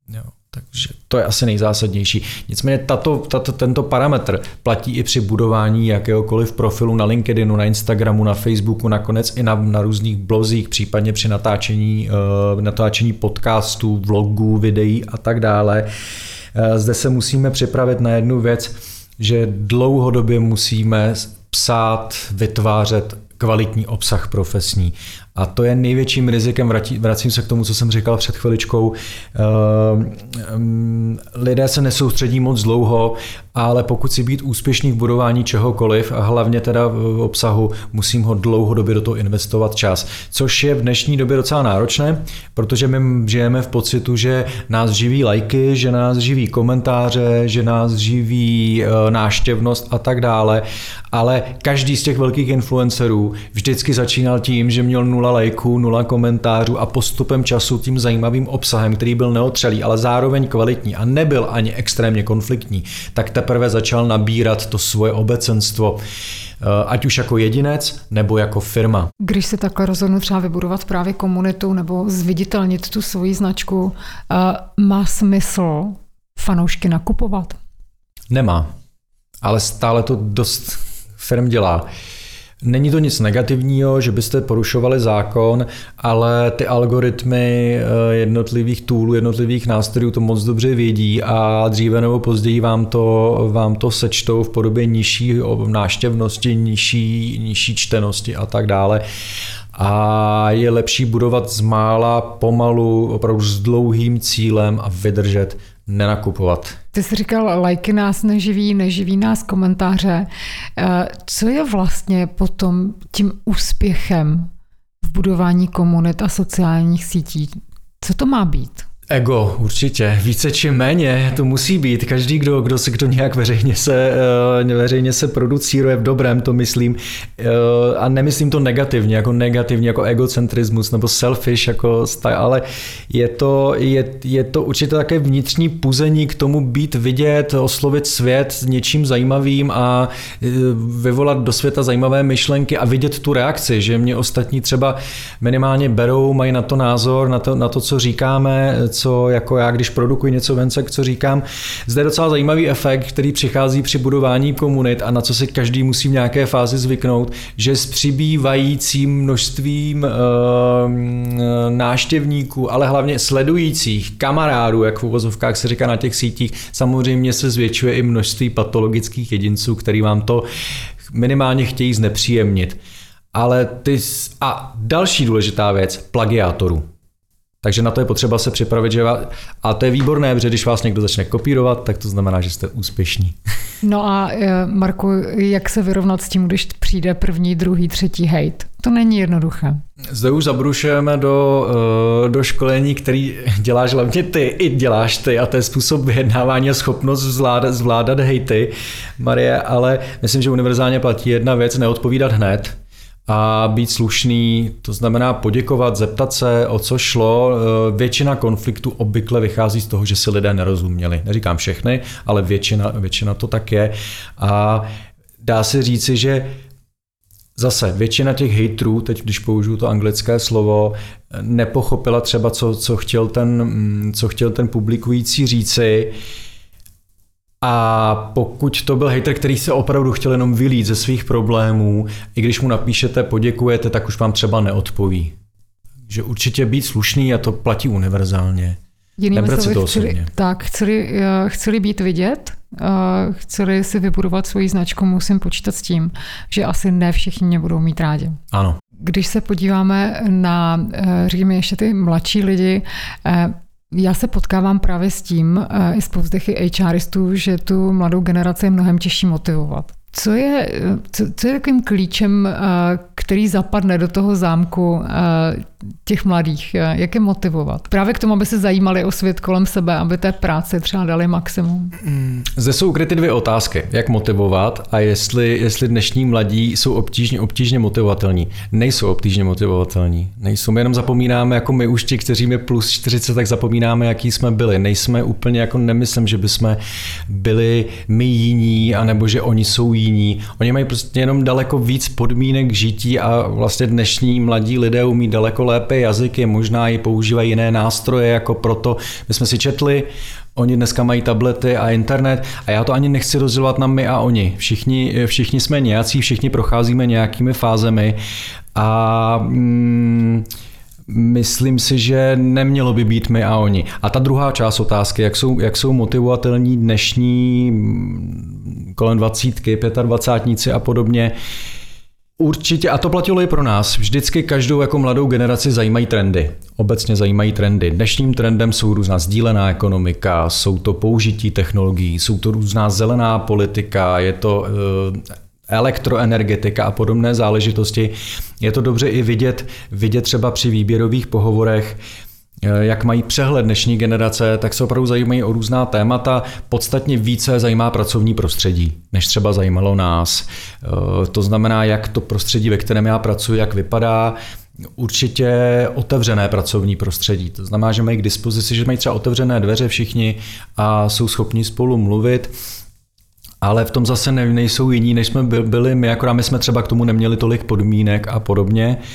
S3: Jo. Takže to je asi nejzásadnější. Nicméně tato, tato, tento parametr platí i při budování jakéhokoliv profilu na LinkedInu, na Instagramu, na Facebooku, nakonec i na, na různých blozích, případně při natáčení, uh, natáčení podcastů, vlogů, videí a tak dále. Uh, zde se musíme připravit na jednu věc, že dlouhodobě musíme psát, vytvářet kvalitní obsah profesní. A to je největším rizikem, vracím se k tomu, co jsem říkal před chviličkou. Ehm, ehm, lidé se nesoustředí moc dlouho, ale pokud si být úspěšný v budování čehokoliv a hlavně teda v obsahu, musím ho dlouhodobě do toho investovat čas. Což je v dnešní době docela náročné, protože my žijeme v pocitu, že nás živí lajky, že nás živí komentáře, že nás živí e, náštěvnost a tak dále, ale každý z těch velkých influencerů vždycky začínal tím, že měl nula lajků, nula komentářů a postupem času tím zajímavým obsahem, který byl neotřelý, ale zároveň kvalitní a nebyl ani extrémně konfliktní, tak teprve začal nabírat to svoje obecenstvo eh, ať už jako jedinec nebo jako firma.
S2: Když se takhle rozhodnu třeba vybudovat právě komunitu nebo zviditelnit tu svoji značku, eh, má smysl fanoušky nakupovat?
S3: Nemá, ale stále to dost firm dělá. Není to nic negativního, že byste porušovali zákon, ale ty algoritmy eh, jednotlivých toolů, jednotlivých nástrojů to moc dobře vědí a dříve nebo později vám to, vám to sečtou v podobě nižší náštěvnosti, nižší, nižší čtenosti a tak dále. A je lepší budovat z mála, pomalu, opravdu s dlouhým cílem a vydržet nenakupovat.
S2: Ty jsi říkal, lajky nás neživí, neživí nás komentáře. Eh, co je vlastně potom tím úspěchem v budování komunit a sociálních sítí? Co to má být?
S3: Ego, určitě. Více či méně to musí být. Každý, kdo, kdo se kdo nějak veřejně se, uh, veřejně se producíruje v dobrém, to myslím. Uh, a nemyslím to negativně, jako negativně, jako egocentrismus nebo selfish, jako style, ale je to, je, je to určitě také vnitřní puzení k tomu být vidět, oslovit svět s něčím zajímavým a uh, vyvolat do světa zajímavé myšlenky a vidět tu reakci, že mě ostatní třeba minimálně berou, mají na to názor, na to, na to co říkáme, co jako já, když produkuji něco vence, co říkám. Zde je docela zajímavý efekt, který přichází při budování komunit a na co si každý musí v nějaké fázi zvyknout, že s přibývajícím množstvím uh, náštěvníků, ale hlavně sledujících, kamarádů, jak v uvozovkách se říká na těch sítích, samozřejmě se zvětšuje i množství patologických jedinců, který vám to minimálně chtějí znepříjemnit. Ale ty... A další důležitá věc, plagiátorů. Takže na to je potřeba se připravit, že vás, a to je výborné, protože když vás někdo začne kopírovat, tak to znamená, že jste úspěšní.
S2: No a eh, Marku, jak se vyrovnat s tím, když přijde první, druhý, třetí hate? To není jednoduché.
S3: Zde už zabrušujeme do, eh, do školení, který děláš hlavně ty, i děláš ty a to je způsob vyjednávání a schopnost zvládat, zvládat hejty, Marie, ale myslím, že univerzálně platí jedna věc, neodpovídat hned a být slušný, to znamená poděkovat, zeptat se, o co šlo. Eh, většina konfliktů obvykle vychází z toho, že si lidé nerozuměli. Neříkám všechny, ale většina, většina to tak je. A dá se říci, že Zase většina těch haterů, teď když použiju to anglické slovo, nepochopila třeba, co, co, chtěl, ten, mm, co chtěl ten publikující říci. A pokud to byl hater, který se opravdu chtěl jenom vylít ze svých problémů, i když mu napíšete, poděkujete, tak už vám třeba neodpoví. Že určitě být slušný a to platí univerzálně.
S2: Jinými slovy, chceli, tak, chceli, eh, chceli být vidět, eh, chceli si vybudovat svoji značku, musím počítat s tím, že asi ne všichni mě budou mít rádi.
S3: Ano.
S2: Když se podíváme na, eh, řekněme, ještě ty mladší lidi, já se potkávám právě s tím, i z povzdechy HRistů, že tu mladou generaci je mnohem těžší motivovat. Co je, co, co je takovým klíčem, který zapadne do toho zámku těch mladých? Jak je motivovat? Právě k tomu, aby se zajímali o svět kolem sebe, aby té práci třeba dali maximum.
S3: Mm, zde jsou ukryty dvě otázky. Jak motivovat a jestli, jestli dnešní mladí jsou obtížně, obtížně motivovatelní. Nejsou obtížně motivovatelní. Nejsou. My jenom zapomínáme, jako my už ti, kteří mi plus 40, tak zapomínáme, jaký jsme byli. Nejsme úplně, jako nemyslím, že bychom byli my jiní, anebo že oni jsou jiní. Oni mají prostě jenom daleko víc podmínek žití a vlastně dnešní mladí lidé umí daleko lépe jazyky, možná i používají jiné nástroje, jako proto my jsme si četli, Oni dneska mají tablety a internet a já to ani nechci rozdělovat na my a oni. Všichni, všichni jsme nějací, všichni procházíme nějakými fázemi a mm, myslím si, že nemělo by být my a oni. A ta druhá část otázky, jak jsou, jak jsou motivovatelní dnešní mm, kolem 20, 25 a podobně, Určitě, a to platilo i pro nás. Vždycky každou jako mladou generaci zajímají trendy. Obecně zajímají trendy. Dnešním trendem jsou různá sdílená ekonomika, jsou to použití technologií, jsou to různá zelená politika, je to eh, elektroenergetika a podobné záležitosti. Je to dobře i vidět, vidět třeba při výběrových pohovorech, jak mají přehled dnešní generace, tak se opravdu zajímají o různá témata. Podstatně více zajímá pracovní prostředí, než třeba zajímalo nás. Eh, to znamená, jak to prostředí, ve kterém já pracuji, jak vypadá, určitě otevřené pracovní prostředí. To znamená, že mají k dispozici, že mají třeba otevřené dveře všichni a jsou schopni spolu mluvit. Ale v tom zase nejsou jiní, než jsme byli my, akorát my jsme třeba k tomu neměli tolik podmínek a podobně. Uh,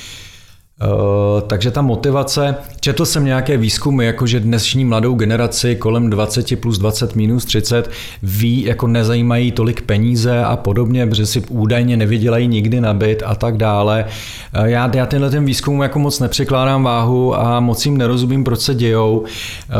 S3: Eh, takže ta motivace, četl jsem nějaké výzkumy, jako že dnešní mladou generaci kolem 20 plus 20 minus 30 ví, jako nezajímají tolik peníze a podobně, protože si údajně nevydělají nikdy na byt a tak dále. Eh, já, já tenhle ten výzkum jako moc nepřekládám váhu a moc jim nerozumím, proč se dějou, eh,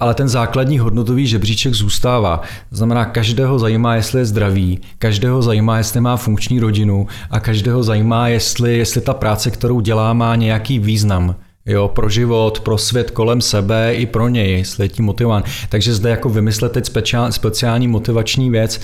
S3: ale ten základní hodnotový žebříček zůstává. Znamená, každého zajímá, jestli je zdravý, každého zajímá, jestli má funkční rodinu a každého zajímá, jestli, jestli ta práce, kterou dělá, má nějaký význam jo, pro život, pro svět kolem sebe i pro něj, jestli je tím motivován. Takže zde jako vymyslet teď speciální motivační věc,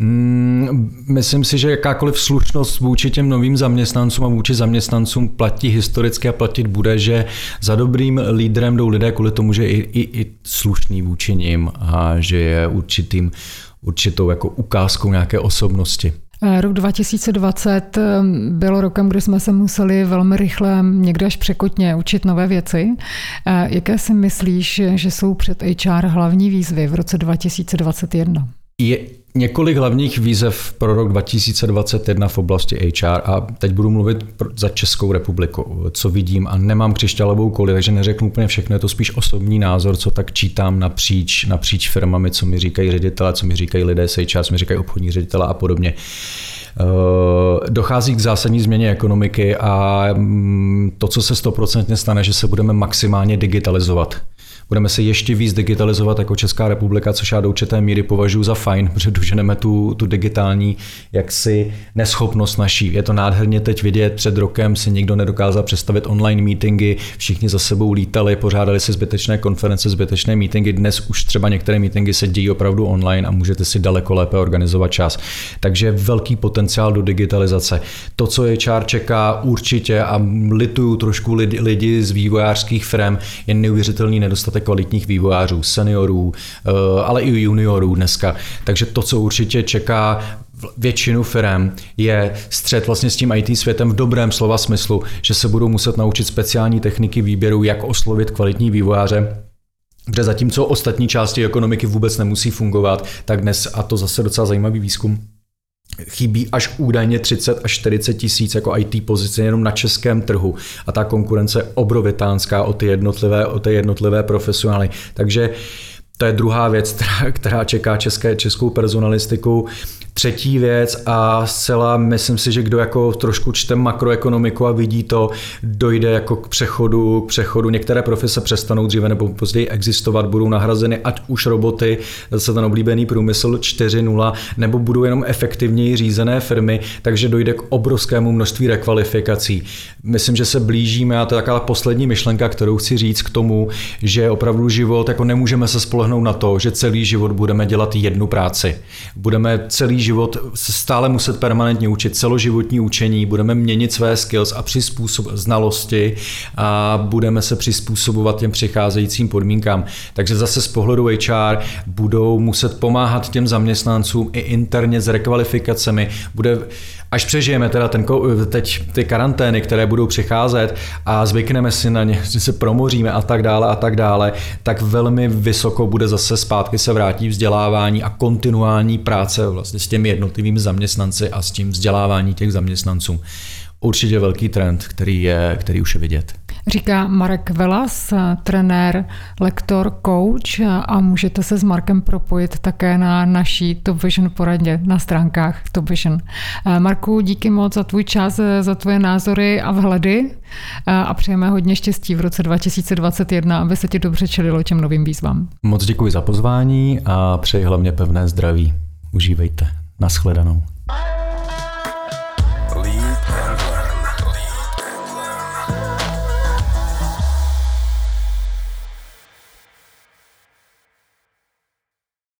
S3: Mm, myslím si, že jakákoliv slušnost vůči těm novým zaměstnancům a vůči zaměstnancům platí historicky a platit bude, že za dobrým lídrem jdou lidé kvůli tomu, že je i, i, i slušný vůči nim a že je určitým, určitou jako ukázkou nějaké osobnosti.
S2: Eh, rok 2020 eh, byl rokem, kdy jsme se museli velmi rychle, někde až překotně, učit nové věci. Eh, jaké si myslíš, že jsou před HR hlavní výzvy v roce 2021?
S3: Je několik hlavních výzev pro rok 2021 v oblasti HR a teď budu mluvit za Českou republiku, co vidím a nemám křišťálovou koli, takže neřeknu úplně všechno, je to spíš osobní názor, co tak čítám napříč, napříč firmami, co mi říkají ředitele, co mi říkají lidé z HR, co mi říkají obchodní ředitele a podobně. Eh, dochází k zásadní změně ekonomiky a mm, to, co se stoprocentně stane, že se budeme maximálně digitalizovat Budeme se ještě víc digitalizovat jako Česká republika, což já do určité míry považuji za fajn, protože doženeme tu, tu digitální jaksi neschopnost naší. Je to nádherně teď vidět, před rokem si nikdo nedokázal představit online meetingy, všichni za sebou lítali, pořádali si zbytečné konference, zbytečné meetingy. Dnes už třeba některé meetingy se dějí opravdu online a můžete si daleko lépe organizovat čas. Takže velký potenciál do digitalizace. To, co je čár čeká určitě a lituju trošku lidi, lidi z vývojářských firm, je neuvěřitelný nedostatek kvalitních vývojářů, seniorů, eh, ale i juniorů dneska. Takže to, co určitě čeká většinu firm je střed vlastně s tím IT světem v dobrém slova smyslu, že se budou muset naučit speciální techniky výběru, jak oslovit kvalitní vývojáře, kde zatímco ostatní části ekonomiky vůbec nemusí fungovat, tak dnes, a to zase docela zajímavý výzkum, chybí až údajně 30 až 40 tisíc jako IT pozice jenom na českém trhu a ta konkurence je obrovitánská o ty jednotlivé, o ty jednotlivé profesionály. Takže to je druhá věc, která, která čeká české, českou personalistiku. Třetí věc a zcela myslím si, že kdo jako trošku čte makroekonomiku a vidí to, dojde jako k přechodu, k přechodu. Některé profese přestanou dříve nebo později existovat, budou nahrazeny ať už roboty, zase ten oblíbený průmysl 4.0, nebo budou jenom efektivněji řízené firmy, takže dojde k obrovskému množství rekvalifikací. Myslím, že se blížíme a to je taková poslední myšlenka, kterou chci říct k tomu, že opravdu život, jako nemůžeme se spolehnout na to, že celý život budeme dělat jednu práci. Budeme celý život stále muset permanentně učit, celoživotní učení, budeme měnit své skills a přizpůsob znalosti a budeme se přizpůsobovat těm přicházejícím podmínkám. Takže zase z pohledu HR budou muset pomáhat těm zaměstnancům i interně s rekvalifikacemi. Bude Až přežijeme teda ten, teď ty karantény, které budou přicházet a zvykneme si na ně, že se promoříme a tak dále a tak dále, tak velmi vysoko bude zase zpátky se vrátí vzdělávání a kontinuální práce vlastně s těmi jednotlivými zaměstnanci a s tím vzdělávání těch zaměstnanců. Určitě velký trend, který, je, který už je vidět.
S2: Říká Marek Velas, trenér, lektor, coach a můžete se s Markem propojit také na naší Top Vision poradě na stránkách Top Vision. Marku, díky moc za tvůj čas, za tvoje názory a vhledy a přejeme hodně štěstí v roce 2021, aby se ti dobře čelilo těm novým výzvám.
S3: Moc děkuji za pozvání a přeji hlavně pevné zdraví. Užívejte. Naschledanou.